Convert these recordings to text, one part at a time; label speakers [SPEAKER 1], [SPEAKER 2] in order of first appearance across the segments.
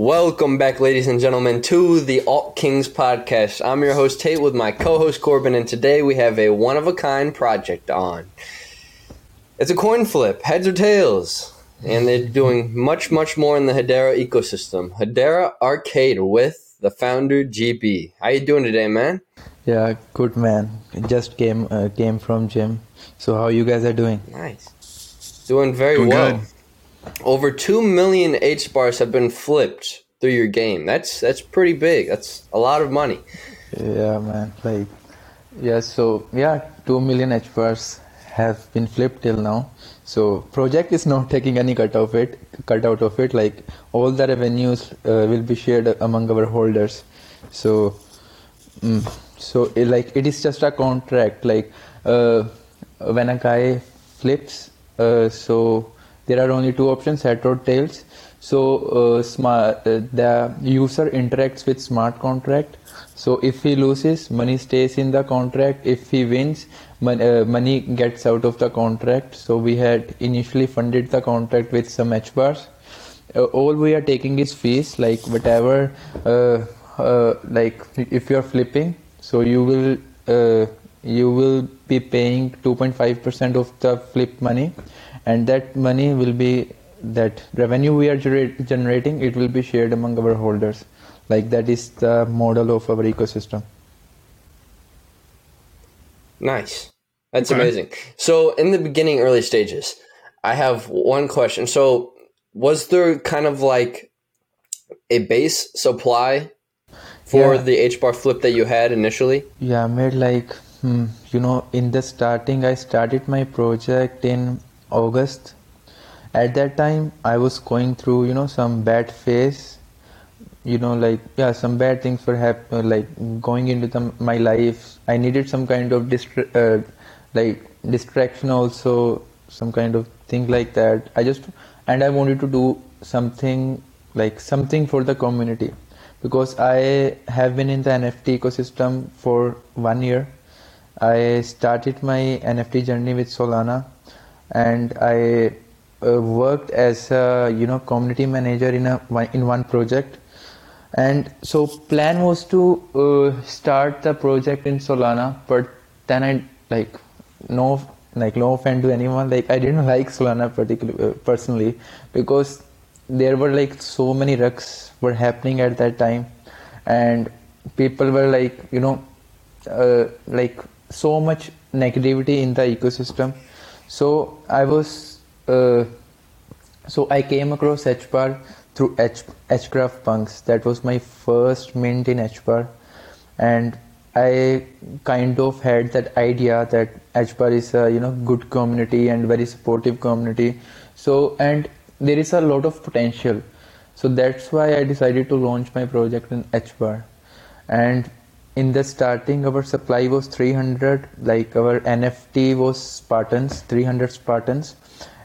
[SPEAKER 1] Welcome back, ladies and gentlemen, to the Alt Kings podcast. I'm your host, Tate, with my co host, Corbin, and today we have a one of a kind project on. It's a coin flip, heads or tails, and they're doing much, much more in the Hedera ecosystem. Hedera Arcade with the founder, GB. How you doing today, man?
[SPEAKER 2] Yeah, good man. Just came uh, came from gym. So how you guys are doing?
[SPEAKER 1] Nice. Doing very
[SPEAKER 3] Doing
[SPEAKER 1] well.
[SPEAKER 3] good.
[SPEAKER 1] Over two million H bars have been flipped through your game. That's that's pretty big. That's a lot of money.
[SPEAKER 2] Yeah, man. Like, yeah. So yeah, two million H bars have been flipped till now. So project is not taking any cut of it, cut out of it. Like all the revenues uh, will be shared among our holders. So, mm, so it, like it is just a contract. Like uh, when a guy flips, uh, so there are only two options: head or tails. So uh, smart, uh, the user interacts with smart contract. So if he loses, money stays in the contract. If he wins, mon- uh, money gets out of the contract. So we had initially funded the contract with some H bars. Uh, all we are taking is fees, like whatever, uh, uh, like if you are flipping, so you will you will be paying 2.5% of the flip money, and that money will be that revenue we are gener- generating. It will be shared among our holders. Like that is the model of our ecosystem.
[SPEAKER 1] Nice. That's
[SPEAKER 3] Okay.
[SPEAKER 1] amazing. So, in the beginning, early stages, I have one question. So, was there kind of like a base supply for
[SPEAKER 2] Yeah.
[SPEAKER 1] the H bar flip that you had initially?
[SPEAKER 2] Yeah, I made like, hmm, you know, in the starting, I started my project in August. At that time, I was going through, you know, some bad phase. You know, like, yeah, some bad things were hap- like going into the, my life. I needed some kind of distra- uh, like distraction, also some kind of thing like that. I just, and I wanted to do something like something for the community because I have been in the NFT ecosystem for one year. I started my NFT journey with Solana, and I uh, worked as a you know community manager in a in one project. And so plan was to uh, start the project in Solana, but then I like no like no offense to anyone like I didn't like Solana particularly uh, personally because there were like so many rucks were happening at that time and people were like you know uh, like so much negativity in the ecosystem so i was uh, so i came across hbar through H- hcraft punks. That was my first mint in hbar. And i kind of had that idea that hbar is a you know good community and very supportive community. So and there is a lot of potential. So that's why i decided to launch my project in hbar. And in the starting our supply was 300 like our nft was spartans 300 spartans.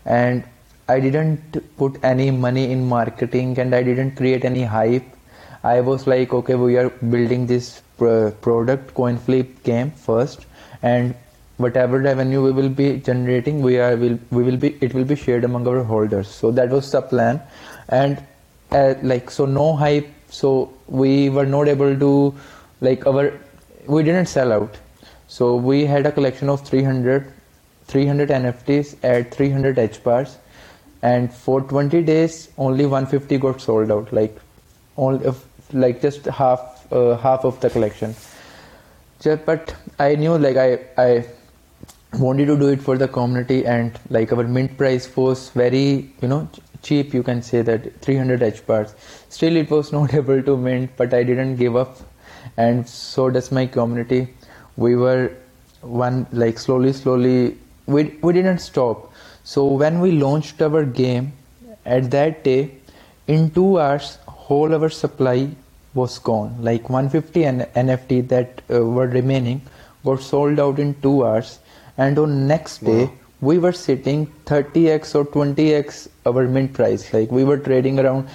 [SPEAKER 2] And i didn't put any money in marketing and i didn't create any hype. I was like okay we are building this pro- product coin flip game first. And whatever revenue we will be generating we are will we will be it will be shared among our holders. So that was the plan. And uh, like so no hype. So we were not able to like our we didn't sell out. So we had a collection of 300 300 nfts at 300 h bars. And for 20 days only 150 got sold out. Like of like just half uh, half of the collection. Ju- but i knew like i i wanted to do it for the community. And like our mint price was very you know ch- cheap you can say that 300 h bars. Still it was not able to mint but i didn't give up and so does my community. We were one like slowly slowly we we didn't stop. So when we launched our game at that day in 2 hours whole our supply was gone. Like 150 N- nft that uh, were remaining got sold out in 2 hours. And on next day we were sitting 30x or 20x our mint price. Like we were trading around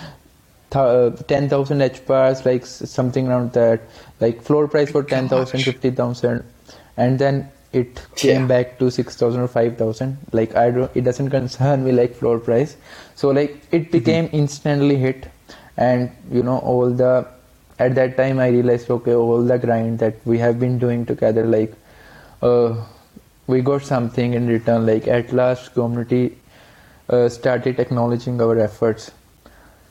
[SPEAKER 2] th- uh, 10000 h bars like something around that. Like floor price for 10000 50000 and then it came
[SPEAKER 1] Yeah.
[SPEAKER 2] back to 6000 or 5000 like i don't it doesn't concern me like floor price. So like it became instantly hit. And you know all the at that time I realized okay all the grind that we have been doing together like uh, we got something in return. Like at last community uh, started acknowledging our efforts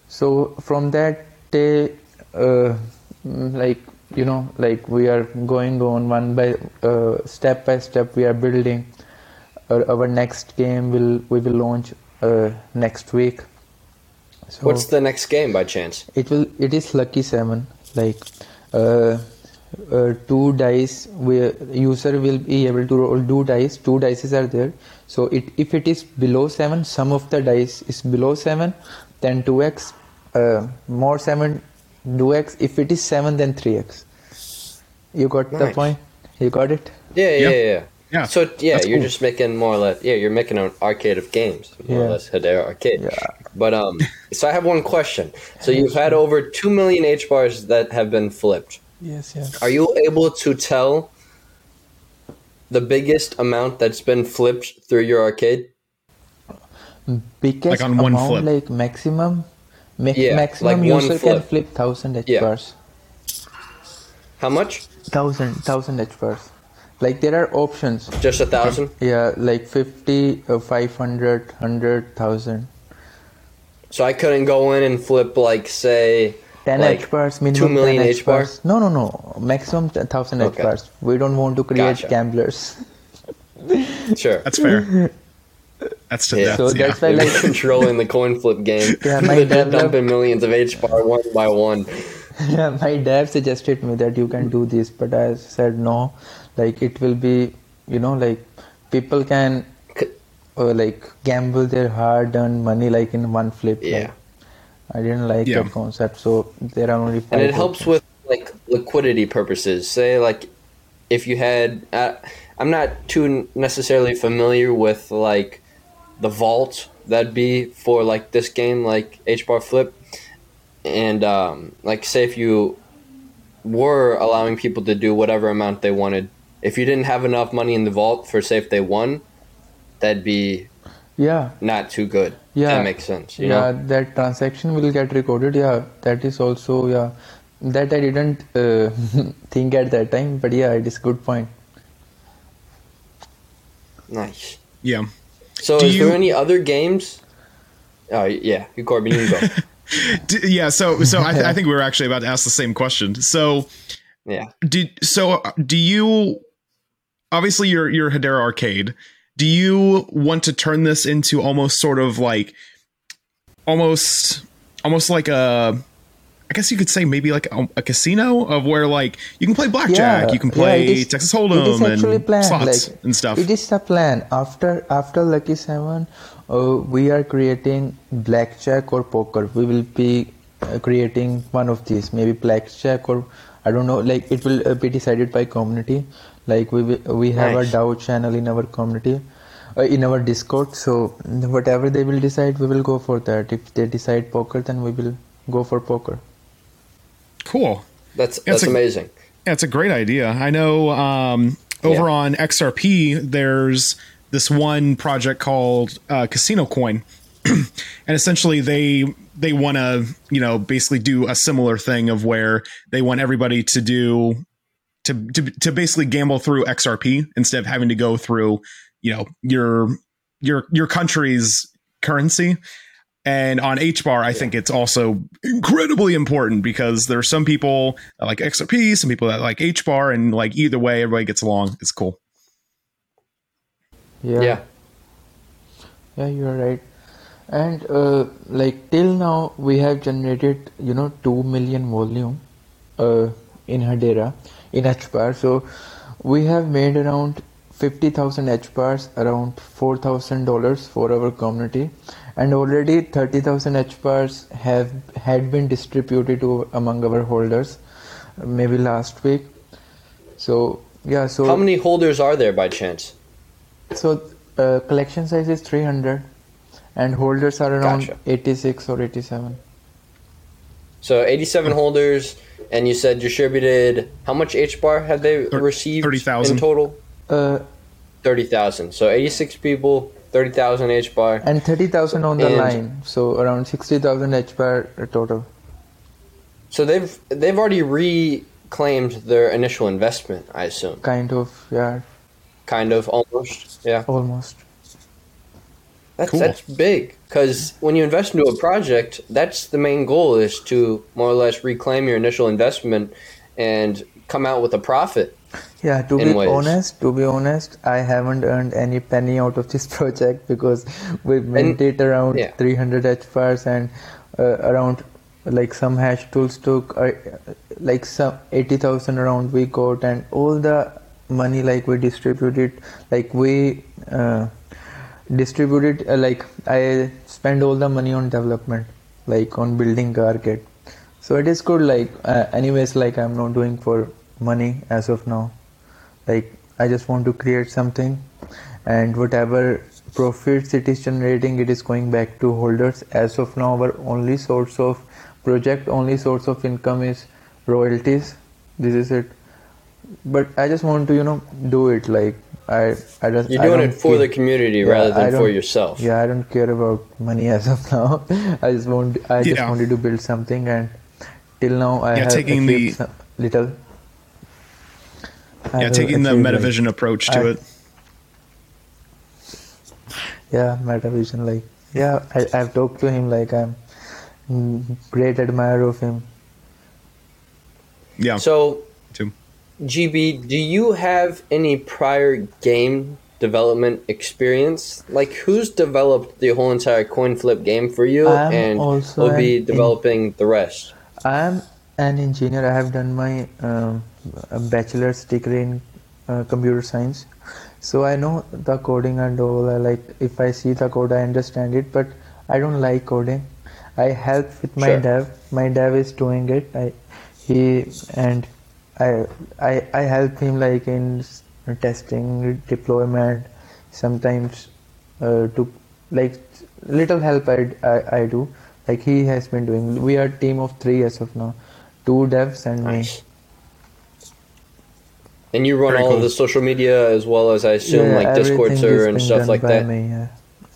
[SPEAKER 2] so from that day uh, like you know like we are going on one by uh, step by step we are building. Our, our next game will we will launch uh, next week.
[SPEAKER 1] So what's the next game by chance?
[SPEAKER 2] It will it is lucky seven. Like uh, uh, two dice where user will be able to roll two dice. Two dices are there. So it if it is below 7 some of the dice is below 7 then 2x uh, more 7 2x if it is 7 then 3x you got nice. the point you got it
[SPEAKER 1] yeah yeah yeah, yeah. yeah. So yeah, That's you're cool. just making more or less. Yeah, you're making an arcade of games, more yeah. or less Hedera arcade. Yeah. But um, so I have one question. So you've had over two million H bars that have been flipped.
[SPEAKER 2] Yes, yes.
[SPEAKER 1] Are you able to tell the biggest amount that's been flipped through your arcade?
[SPEAKER 2] Biggest like on one amount, flip. like maximum. Ma- yeah, maximum like user flip. can flip thousand H yeah. bars.
[SPEAKER 1] How much?
[SPEAKER 2] Thousand, thousand H bars. Like there are options.
[SPEAKER 1] Just a thousand?
[SPEAKER 2] Yeah, like 50, uh, 500, 100,000.
[SPEAKER 1] So I couldn't go in and flip like say
[SPEAKER 2] 10 like H bars, minimum 2 million H bars. No, no, no. Maximum 1000 okay. H bars. We don't want to create gotcha. gamblers.
[SPEAKER 1] sure.
[SPEAKER 3] That's fair. That's to yeah. So
[SPEAKER 1] that's why like controlling the coin flip game. Yeah, my dad dumping millions of H bar one by one.
[SPEAKER 2] Yeah, my dad suggested me that you can do this, but I said no. Like it will be, you know, like people can uh, like gamble their hard-earned money like in one flip.
[SPEAKER 1] Yeah.
[SPEAKER 2] Like, I didn't like yeah. that concept. So there are only.
[SPEAKER 1] and it helps with like liquidity purposes. Say like if you had, uh, I'm not too necessarily familiar with like the vault that'd be for like this game, like H bar flip, and um, like say if you were allowing people to do whatever amount they wanted, if you didn't have enough money in the vault for say if they won, that'd be
[SPEAKER 2] yeah.
[SPEAKER 1] not too good. Yeah that makes sense
[SPEAKER 2] yeah
[SPEAKER 1] know?
[SPEAKER 2] that transaction will get recorded. Yeah that is also yeah. That i didn't uh, think at that time but yeah it is good point.
[SPEAKER 1] Nice.
[SPEAKER 3] Yeah
[SPEAKER 1] so Do is you... there any other games? Oh yeah. Corbin you
[SPEAKER 3] go. Yeah so so I, I think we were actually about to ask the same question. So
[SPEAKER 1] yeah.
[SPEAKER 3] did so uh, do you obviously you're you're hedera arcade. Do you want to turn this into almost sort of like almost almost like a I guess you could say maybe like a, a casino of where like you can play blackjack, yeah, you can play yeah, is, Texas Hold'em and planned. slots like, and stuff.
[SPEAKER 2] It is the plan. After after Lucky Seven, uh, we are creating blackjack or poker. We will be uh, creating one of these, maybe blackjack or I don't know. Like it will uh, be decided by community like we we have nice. a DAO channel in our community uh, in our discord so whatever they will decide we will go for that if they decide poker then we will go for poker
[SPEAKER 3] cool
[SPEAKER 1] that's that's a, amazing
[SPEAKER 3] yeah it's a great idea i know um, over yeah. on xrp there's this one project called uh, casino coin and essentially they they want to you know basically do a similar thing of where they want everybody to do to, to to basically gamble through XRP instead of having to go through, you know, your your your country's currency. And on HBAR, I yeah. think it's also incredibly important because there are some people that like XRP, some people that like HBAR, and like either way, everybody gets along. It's cool.
[SPEAKER 2] Yeah. Yeah, yeah you're right. And uh, like till now, we have generated you know two million volume uh, in Hedera in HBAR. So we have made around 50,000 HBARs, around $4,000 for our community, and already 30,000 HBARs have had been distributed to among our holders, maybe last week. So yeah, so
[SPEAKER 1] how many holders are there by chance?
[SPEAKER 2] So uh, collection size is 300, and holders are around gotcha. 86 or 87.
[SPEAKER 1] So 87 holders and you said distributed how much H bar have they received
[SPEAKER 3] 30,000
[SPEAKER 1] in total?
[SPEAKER 2] Uh,
[SPEAKER 1] 30,000. So 86 people, 30,000 H bar.
[SPEAKER 2] And 30,000 on the and, line. So around 60,000 H bar total.
[SPEAKER 1] So they've they've already reclaimed their initial investment, I assume.
[SPEAKER 2] Kind of, yeah,
[SPEAKER 1] Kind of, almost. Yeah.
[SPEAKER 2] almost.
[SPEAKER 1] That's
[SPEAKER 3] Cool.
[SPEAKER 1] that's big because when you invest into a project, that's the main goal is to more or less reclaim your initial investment and come out with a profit.
[SPEAKER 2] Yeah, to be honest, to be honest, I haven't earned any penny out of this project because we minted around
[SPEAKER 1] yeah.
[SPEAKER 2] 300 HBars and uh, around like some hash tools took uh, like some 80,000 around we got and all the money like we distributed like we uh, distributed uh, like I spend all the money on development like on building Garget so it is good like uh, anyways like I'm not doing for money as of now like I just want to create something and whatever profits it is generating it is going back to holders as of now our only source of project only source of income is royalties this is it but I just want to you know do it like I I just
[SPEAKER 1] You're
[SPEAKER 2] I
[SPEAKER 1] doing
[SPEAKER 2] don't
[SPEAKER 1] it for
[SPEAKER 2] feel-
[SPEAKER 1] the community
[SPEAKER 2] Yeah,
[SPEAKER 1] rather than for yourself.
[SPEAKER 2] yeah, I don't care about money as of now. I just want I just
[SPEAKER 3] Yeah.
[SPEAKER 2] wanted to build something, and till now I
[SPEAKER 3] Yeah,
[SPEAKER 2] have
[SPEAKER 3] taking the-
[SPEAKER 2] some little. I
[SPEAKER 3] Yeah, taking the
[SPEAKER 2] achieved, like-
[SPEAKER 3] Metavision approach to
[SPEAKER 2] I-
[SPEAKER 3] it.
[SPEAKER 2] yeah, Metavision. Like, yeah, I, I've talked to him. Like, I'm mm, great admirer of him.
[SPEAKER 3] Yeah.
[SPEAKER 1] So,
[SPEAKER 3] too.
[SPEAKER 1] GB, do you have any prior game development experience? Like, who's developed the whole entire coin flip game for you,
[SPEAKER 2] I'm
[SPEAKER 1] and
[SPEAKER 2] also
[SPEAKER 1] will be
[SPEAKER 2] an-
[SPEAKER 1] developing the rest?
[SPEAKER 2] I am an engineer. I have done my um, a bachelor's degree in uh, computer science, so I know the coding and all. I like if I see the code, I understand it, but I don't like coding. I help with my
[SPEAKER 1] Sure.
[SPEAKER 2] dev. My dev is doing it. I he and I I I help him like in testing, deployment, sometimes uh, to like little help I, I I do. Like he has been doing. We are team of three as of now, two devs and
[SPEAKER 1] Nice. And you run
[SPEAKER 3] Very
[SPEAKER 1] all
[SPEAKER 3] cool.
[SPEAKER 1] of the social media as well as I
[SPEAKER 2] me.
[SPEAKER 1] assume like Discord
[SPEAKER 2] everything
[SPEAKER 1] server
[SPEAKER 2] is
[SPEAKER 1] and
[SPEAKER 2] being
[SPEAKER 1] stuff
[SPEAKER 2] done
[SPEAKER 1] like
[SPEAKER 2] by
[SPEAKER 1] that.
[SPEAKER 2] Me, yeah.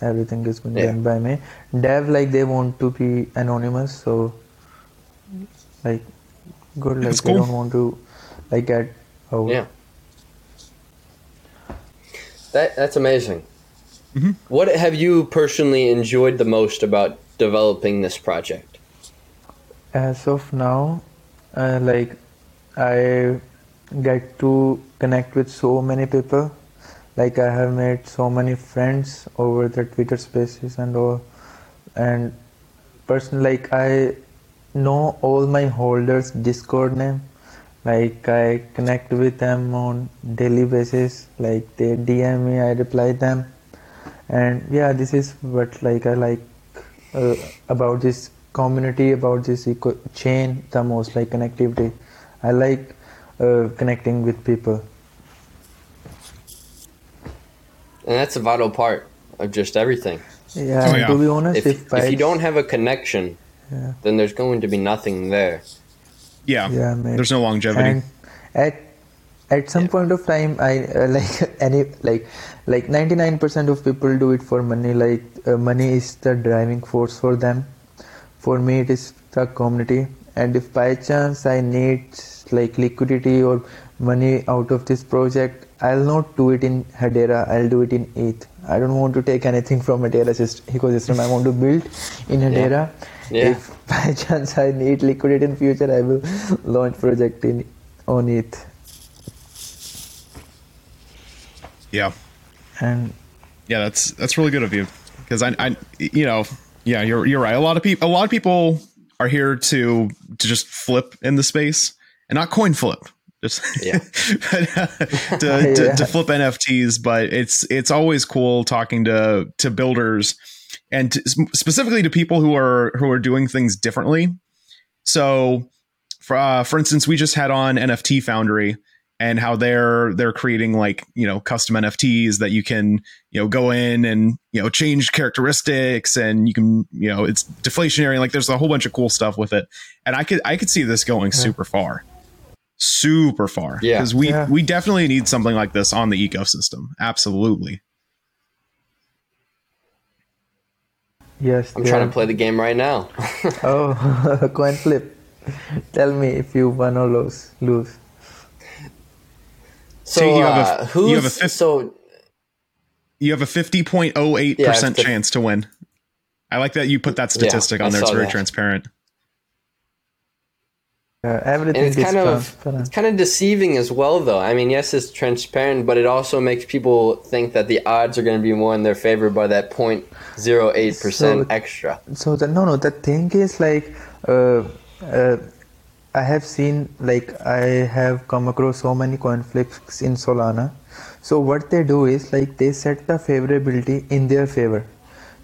[SPEAKER 2] Everything is being
[SPEAKER 1] Yeah.
[SPEAKER 2] done by me. Dev like they want to be anonymous, so like good. Like
[SPEAKER 3] That's
[SPEAKER 2] they
[SPEAKER 3] cool.
[SPEAKER 2] don't want to like get out.
[SPEAKER 1] Yeah. That that's amazing.
[SPEAKER 3] Mm-hmm.
[SPEAKER 1] What have you personally enjoyed the most about developing this project?
[SPEAKER 2] As of now, uh, like I get to connect with so many people. Like I have made so many friends over the Twitter Spaces and all, and person like I know all my holders Discord name. Like I connect with them on daily basis. Like they DM me, I reply them, and yeah, this is what like I like uh, about this community, about this eco- chain the most. Like connectivity, I like uh, connecting with people.
[SPEAKER 1] And that's a vital part of just everything.
[SPEAKER 2] Yeah,
[SPEAKER 3] Oh, yeah.
[SPEAKER 2] to be honest,
[SPEAKER 1] If
[SPEAKER 2] if,
[SPEAKER 1] if you don't have a connection,
[SPEAKER 2] Yeah.
[SPEAKER 1] then there's going to be nothing there.
[SPEAKER 3] Yeah.
[SPEAKER 2] Yeah, mate.
[SPEAKER 3] There's no longevity.
[SPEAKER 2] and at at some point of time i uh, like any like like 99% of people do it for money like uh, money is the driving force for them for me it is the community and if by chance i need like liquidity or money out of this project i'll not do it in hedera i'll do it in eth i don't want to take anything from hedera syst- ecosystem i want to build in hedera
[SPEAKER 1] Yeah.
[SPEAKER 2] if by chance i need liquidity in future i will launch project in on eth
[SPEAKER 3] yeah.
[SPEAKER 2] and
[SPEAKER 3] Yeah, that's that's really good of you because I, I, you know, yeah, you're you're right. A lot of people, a lot of people are here to to just flip in the space and not coin flip. Just
[SPEAKER 1] Yeah.
[SPEAKER 3] but, uh, to, to,
[SPEAKER 2] Yeah.
[SPEAKER 3] to flip NFTs, but it's it's always cool talking to to builders and to, specifically to people who are who are doing things differently. So, for uh, for instance, we just had on NFT Foundry and how they're they're creating like you know custom NFTs that you can you know go in and you know change characteristics and you can you know it's deflationary like there's a whole bunch of cool stuff with it and I could I could see this going super far super far
[SPEAKER 1] Yeah.
[SPEAKER 3] because we
[SPEAKER 2] Yeah.
[SPEAKER 3] we definitely need something like this on the ecosystem absolutely
[SPEAKER 2] yes
[SPEAKER 1] I'm
[SPEAKER 2] they
[SPEAKER 1] trying to play the game right now.
[SPEAKER 2] oh coin flip Tell me if you won or lose. Lose.
[SPEAKER 1] So
[SPEAKER 3] So you have a-
[SPEAKER 1] uh, who's
[SPEAKER 3] you have a fif-
[SPEAKER 1] so
[SPEAKER 3] You have a 50.08%
[SPEAKER 1] Yeah, it's the-
[SPEAKER 3] chance to win. I like that you put that statistic
[SPEAKER 1] I
[SPEAKER 3] on there. It's very
[SPEAKER 1] that.
[SPEAKER 3] transparent.
[SPEAKER 2] Uh, everything
[SPEAKER 1] and it's
[SPEAKER 2] is
[SPEAKER 1] kind of
[SPEAKER 2] transparent.
[SPEAKER 1] it's kind of deceiving as well though i mean yes it's transparent but it also makes people think that the odds are going to be more in their favor by that 0.08%
[SPEAKER 2] So-
[SPEAKER 1] extra
[SPEAKER 2] so the no no the thing is like uh, uh, i have seen like i have come across so many coin flips in solana. So what they do is like they set the favorability in their favor.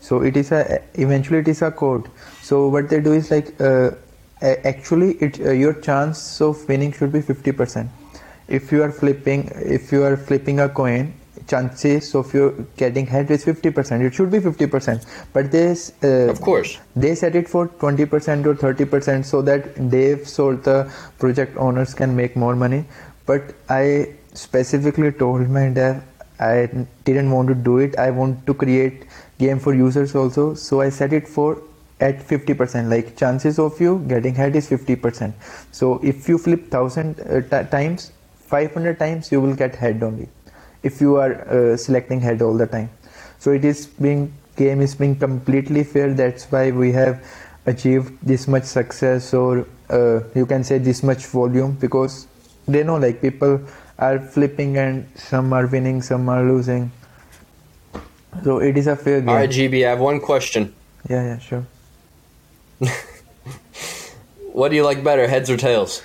[SPEAKER 2] So it is a eventually it is a code. So what they do is like uh, actually it uh, your chance of winning should be 50% if you are flipping if you are flipping a coin chances of you getting head is 50% it should be 50% but this uh,
[SPEAKER 1] of course
[SPEAKER 2] they set it for 20% or 30% so that Dave or the project owners can make more money. But I specifically told my dev I didn't want to do it. I want to create game for users also. So I set it for at 50% like chances of you getting head is 50% so if you flip 1000 uh, t- times 500 times you will get head only if you are uh, selecting head all the time. So it is being game is being completely fair that's why we have achieved this much success or uh, you can say this much volume because they know like people are flipping and some are winning some are losing. So it is a fair game
[SPEAKER 1] all right gb i have one question.
[SPEAKER 2] Yeah yeah sure.
[SPEAKER 1] What do you like better heads or tails?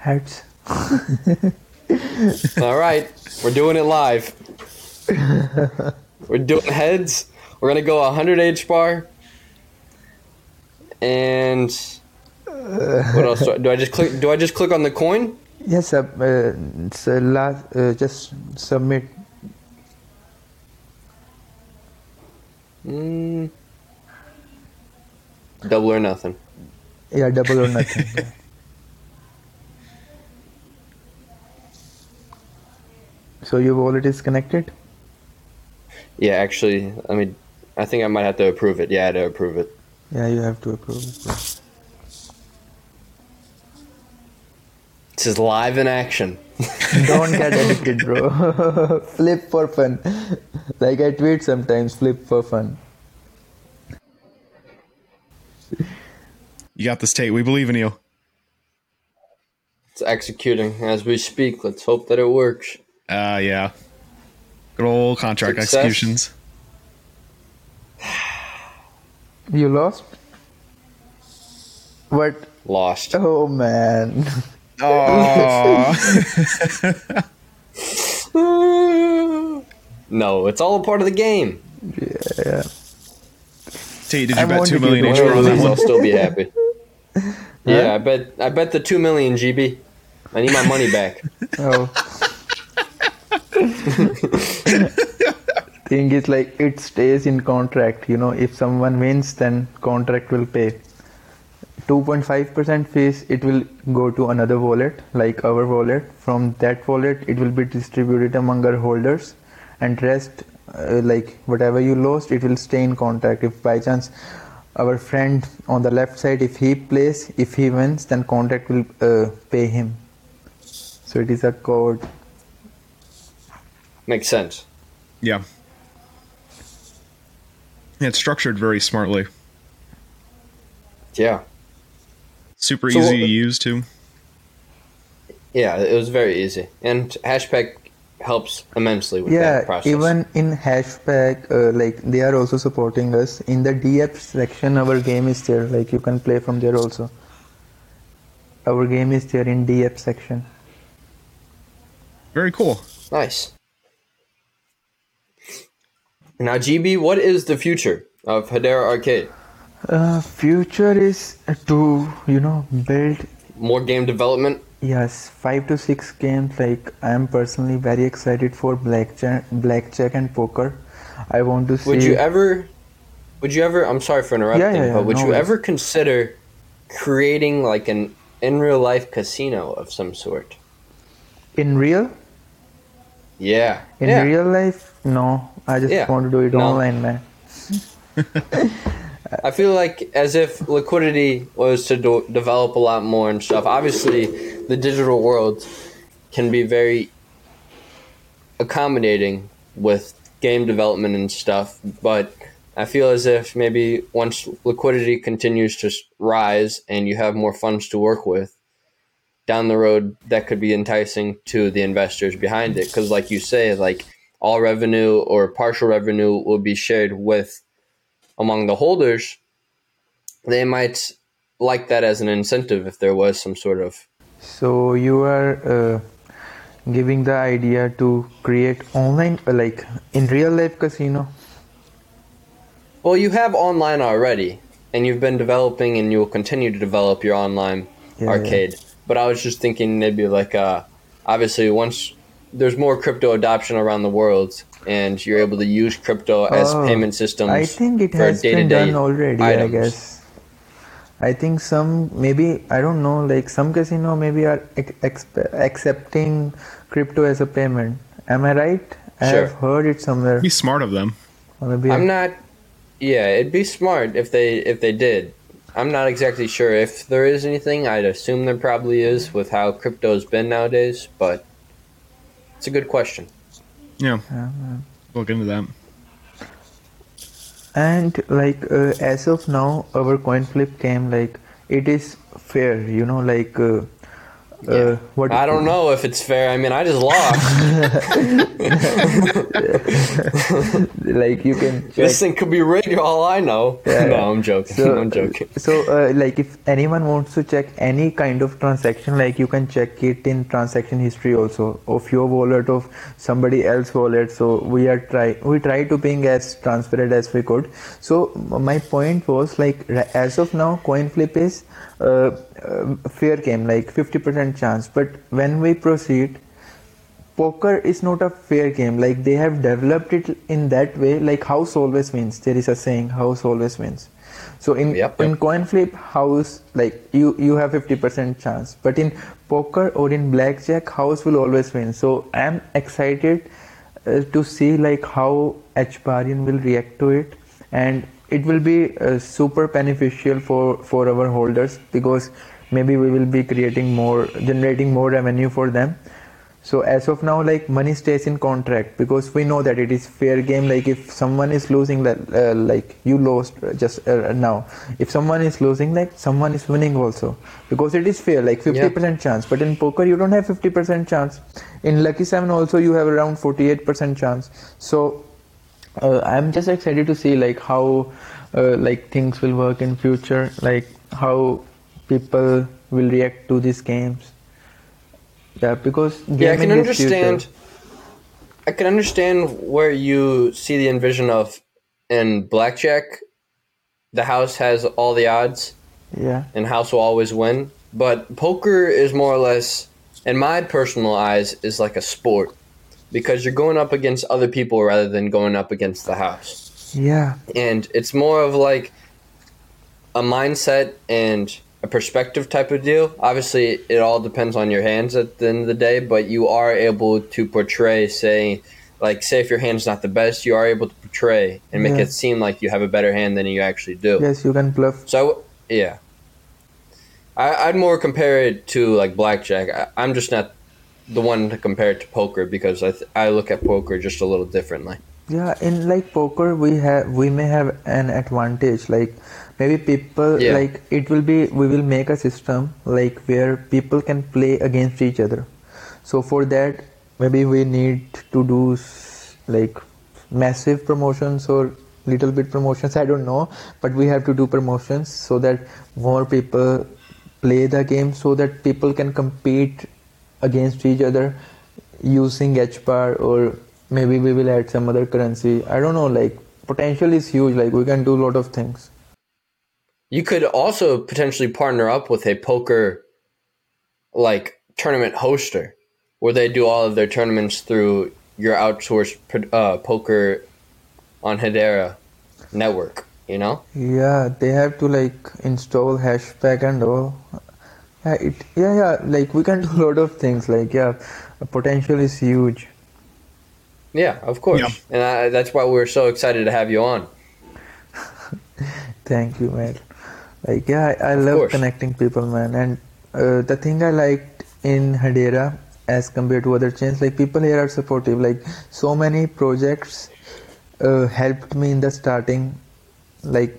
[SPEAKER 2] Heads
[SPEAKER 1] all right we're doing it live. We're doing heads. We're gonna go 100 h bar. And what else do I, do I just click do i just click on the coin?
[SPEAKER 2] Yes uh, uh, it's last uh, just submit.
[SPEAKER 1] Mm, double or nothing.
[SPEAKER 2] Yeah double or nothing so your wallet is connected
[SPEAKER 1] yeah actually i mean i think i might have to approve it yeah i had to approve it
[SPEAKER 2] yeah you have to approve it yeah.
[SPEAKER 1] this is live in action
[SPEAKER 2] Don't get addicted, bro. flip for fun. Like I tweet sometimes, flip for fun.
[SPEAKER 3] You got this, Tate. We believe in you.
[SPEAKER 1] it's executing as we speak let's hope that it works
[SPEAKER 3] Uh, yeah. Good old contract
[SPEAKER 1] Success.
[SPEAKER 3] executions.
[SPEAKER 2] You lost? What?
[SPEAKER 1] lost
[SPEAKER 2] Oh man.
[SPEAKER 3] Oh,
[SPEAKER 1] no it's all a part of the game
[SPEAKER 2] yeah.
[SPEAKER 3] Tate, did
[SPEAKER 2] I
[SPEAKER 3] you bet
[SPEAKER 2] wanted
[SPEAKER 3] two
[SPEAKER 2] you
[SPEAKER 3] million
[SPEAKER 2] to
[SPEAKER 3] each on that
[SPEAKER 1] Please, I'll still be happy. Yeah, I bet. I bet the two million GB. I need my money back.
[SPEAKER 2] Oh. Thing is like it stays in contract. You know, if someone wins, then contract will pay. 2.5% fees it will go to another wallet like our wallet from that wallet it will be distributed among our holders and rest uh, like whatever you lost it will stay in contract if by chance our friend on the left side if he plays if he wins then contract will uh, pay him so it is a code
[SPEAKER 1] Makes sense.
[SPEAKER 3] Yeah. Yeah, It's structured very smartly.
[SPEAKER 1] Yeah,
[SPEAKER 3] Super
[SPEAKER 1] So
[SPEAKER 3] easy
[SPEAKER 1] what-
[SPEAKER 3] to use, too.
[SPEAKER 1] yeah. It was very easy, and Hashpack helps immensely with
[SPEAKER 2] yeah
[SPEAKER 1] that process.
[SPEAKER 2] even in hashpack uh, like they are also supporting us in the df section our game is there like you can play from there also our game is there in df section
[SPEAKER 3] Very cool.
[SPEAKER 1] nice. Now, GB, what is the future of Hedera Arcade?
[SPEAKER 2] uh, future is to you know build
[SPEAKER 1] More game development.
[SPEAKER 2] yes five to six games like i am personally very excited for blackjack blackjack and poker i want to see
[SPEAKER 1] Would you ever? Would you ever? I'm sorry for interrupting,
[SPEAKER 2] Yeah, yeah, yeah,
[SPEAKER 1] but would
[SPEAKER 2] no
[SPEAKER 1] you
[SPEAKER 2] worries.
[SPEAKER 1] ever consider creating like an in real life casino of some sort?
[SPEAKER 2] in real
[SPEAKER 1] Yeah.
[SPEAKER 2] in real life no i just
[SPEAKER 1] Yeah.
[SPEAKER 2] want to do it
[SPEAKER 1] No.
[SPEAKER 2] online man
[SPEAKER 1] I feel like as if liquidity was to do- develop a lot more and stuff. Obviously, the digital world can be very accommodating with game development and stuff, but I feel as if maybe once liquidity continues to rise and you have more funds to work with down the road, that could be enticing to the investors behind it. Because, like you say, like all revenue or partial revenue will be shared with among the holders. They might like that as an incentive if there was some sort of.
[SPEAKER 2] So you are uh, giving the idea to create online, uh, like in real life casino.
[SPEAKER 1] Well, you have online already, and you've been developing, and you will continue to develop your online
[SPEAKER 2] Yeah,
[SPEAKER 1] arcade. But I was just thinking maybe like, uh, obviously, once there's more crypto adoption around the world, and you're able to use crypto as
[SPEAKER 2] Oh,
[SPEAKER 1] payment systems.
[SPEAKER 2] I think it
[SPEAKER 1] for
[SPEAKER 2] has been
[SPEAKER 1] day-to-day
[SPEAKER 2] done already. I
[SPEAKER 1] items.
[SPEAKER 2] guess. I think some maybe I don't know like some casino maybe are ex- accepting crypto as a payment. Am I right? I
[SPEAKER 1] Sure.
[SPEAKER 2] have heard it somewhere.
[SPEAKER 3] Be smart of them.
[SPEAKER 2] Maybe
[SPEAKER 1] I'm not. Yeah, it'd be smart if they if they did. I'm not exactly sure if there is anything. I'd assume there probably is with how crypto's been nowadays, but it's a good question.
[SPEAKER 3] Yeah,
[SPEAKER 2] Yeah,
[SPEAKER 3] look into that.
[SPEAKER 2] and like uh, as of now our coin flip came like it is fair you know like uh, uh, what
[SPEAKER 1] I don't know if it's fair. I mean, I just lost.
[SPEAKER 2] like you can check
[SPEAKER 1] this thing could be rigged. All I know.
[SPEAKER 2] Yeah,
[SPEAKER 1] no,
[SPEAKER 2] yeah.
[SPEAKER 1] I'm joking.
[SPEAKER 2] So,
[SPEAKER 1] I'm joking.
[SPEAKER 2] so uh, like if anyone wants to check any kind of transaction, like you can check it in transaction history also of your wallet of somebody else wallet. So we are try we try to being as transparent as we could. So my point was like as of now, coin flip is uh, uh, fair game like 50% chance. But when we proceed, poker is not a fair game. Like they have developed it in that way. Like house always wins. There is a saying house always wins. So in
[SPEAKER 1] Yep.
[SPEAKER 2] in coin flip house like you you have 50% chance. But in poker or in blackjack house will always win. So i am excited uh, to see like how Hbarian will react to it. And it will be uh, super beneficial for for our holders because maybe we will be creating more generating more revenue for them. So as of now like money stays in contract because we know that it is fair game. Like if someone is losing like, uh, like you lost just uh, now. If someone is losing like someone is winning also because it is fair like 50% chance. But in poker you don't have 50% chance. In lucky 7 also you have around 48% chance. So uh, i'm just excited to see like how uh, like things will work in future like how people will react to these games yeah because
[SPEAKER 1] Yeah, I can
[SPEAKER 2] is future.
[SPEAKER 1] understand. I can understand where you see the envision of in blackjack. The house has all the odds,
[SPEAKER 2] yeah
[SPEAKER 1] and house will always win. But poker is more or less, in my personal eyes, is like a sport because you're going up against other people rather than going up against the house.
[SPEAKER 2] yeah
[SPEAKER 1] And it's more of like a mindset and a perspective type of deal. Obviously, it all depends on your hands at the end of the day, but you are able to portray, say, like, say if your hand's not the best, you are able to portray and make
[SPEAKER 2] Yeah.
[SPEAKER 1] it seem like you have a better hand than you actually do.
[SPEAKER 2] yes you can bluff
[SPEAKER 1] So, yeah. I, I'd more compare it to like blackjack. I, I'm just not the one to compare it to poker because I, th- I look at poker just a little differently.
[SPEAKER 2] yeah in like poker we have we may have an advantage like maybe people
[SPEAKER 1] Yeah.
[SPEAKER 2] like it will be we will make a system like where people can play against each other so for that maybe we need to do like massive promotions or little bit promotions i don't know but we have to do promotions so that more people play the game so that people can compete against each other using HBAR or maybe we will add some other currency. I don't know, like potential is huge, like we can do a lot of things.
[SPEAKER 1] You could also potentially partner up with a poker like tournament hoster where they do all of their tournaments through your outsourced uh, poker on Hedera network, you know?
[SPEAKER 2] Yeah, they have to like install hashpack and all. Yeah, it yeah yeah like we can do a lot of things. Like yeah, potential is huge.
[SPEAKER 1] Yeah, of course.
[SPEAKER 3] Yeah.
[SPEAKER 1] And I, that's why we're so excited to have you on.
[SPEAKER 2] Thank you, man. Like, yeah, I, I love
[SPEAKER 1] course.
[SPEAKER 2] connecting people, man. And uh, the thing I liked in Hedera as compared to other chains, like people here are supportive. Like so many projects uh, helped me in the starting. Like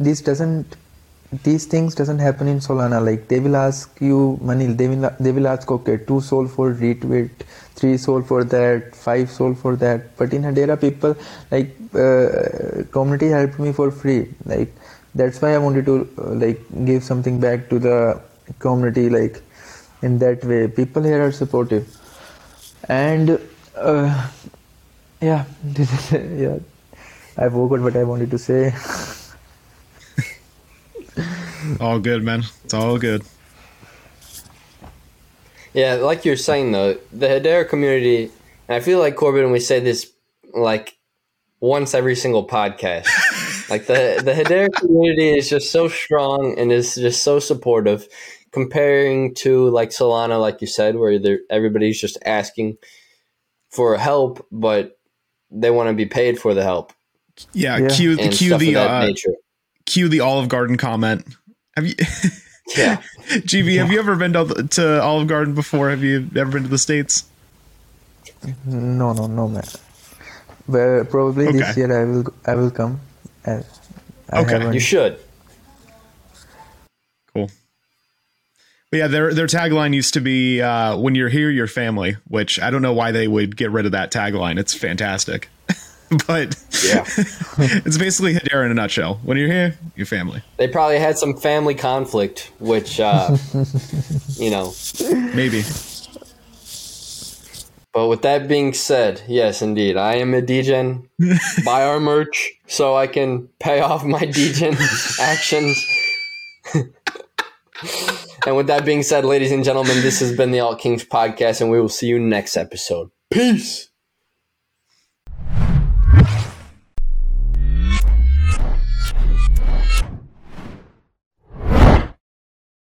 [SPEAKER 2] this doesn't, these things doesn't happen in Solana. Like they will ask you money. They will they will ask, okay, two soul for retweet, three soul for that, five soul for that. But in Hedera, people like uh, community helped me for free. Like that's why I wanted to uh, like give something back to the community. Like in that way, people here are supportive, and uh, yeah, yeah. I forgot what I wanted to say.
[SPEAKER 3] All good, man. It's all good.
[SPEAKER 1] Yeah, like you're saying though, the Hedera community, and I feel like Corbin, and we say this like once every single podcast. like the the Hedera community is just so strong and is just so supportive, comparing to like Solana, like you said, where everybody's just asking for help, but they want to be paid for the help
[SPEAKER 3] Yeah,
[SPEAKER 2] Yeah.
[SPEAKER 3] cue cue the uh,
[SPEAKER 1] nature.
[SPEAKER 3] cue the Olive Garden comment. Have you,
[SPEAKER 1] Yeah.
[SPEAKER 3] GB? Have you ever been to, to Olive Garden before? Have you ever been to the states?
[SPEAKER 2] No, no, no, man. Well, probably
[SPEAKER 3] Okay.
[SPEAKER 2] this year I will I will come. Uh, I
[SPEAKER 3] Okay.
[SPEAKER 2] haven't-
[SPEAKER 1] You should.
[SPEAKER 3] Cool. But yeah, their their tagline used to be uh, "When you're here, you're family," which I don't know why they would get rid of that tagline. It's fantastic, but
[SPEAKER 1] Yeah.
[SPEAKER 3] it's basically Hedera in a nutshell. When you're here, you're family.
[SPEAKER 1] They probably had some family conflict, which, uh, you know.
[SPEAKER 3] Maybe.
[SPEAKER 1] But with that being said, yes, indeed, I am a DGen. Buy our merch so I can pay off my DGen actions. and with that being said, ladies and gentlemen, this has been the Alt Kings podcast, and we will see you next episode. Peace.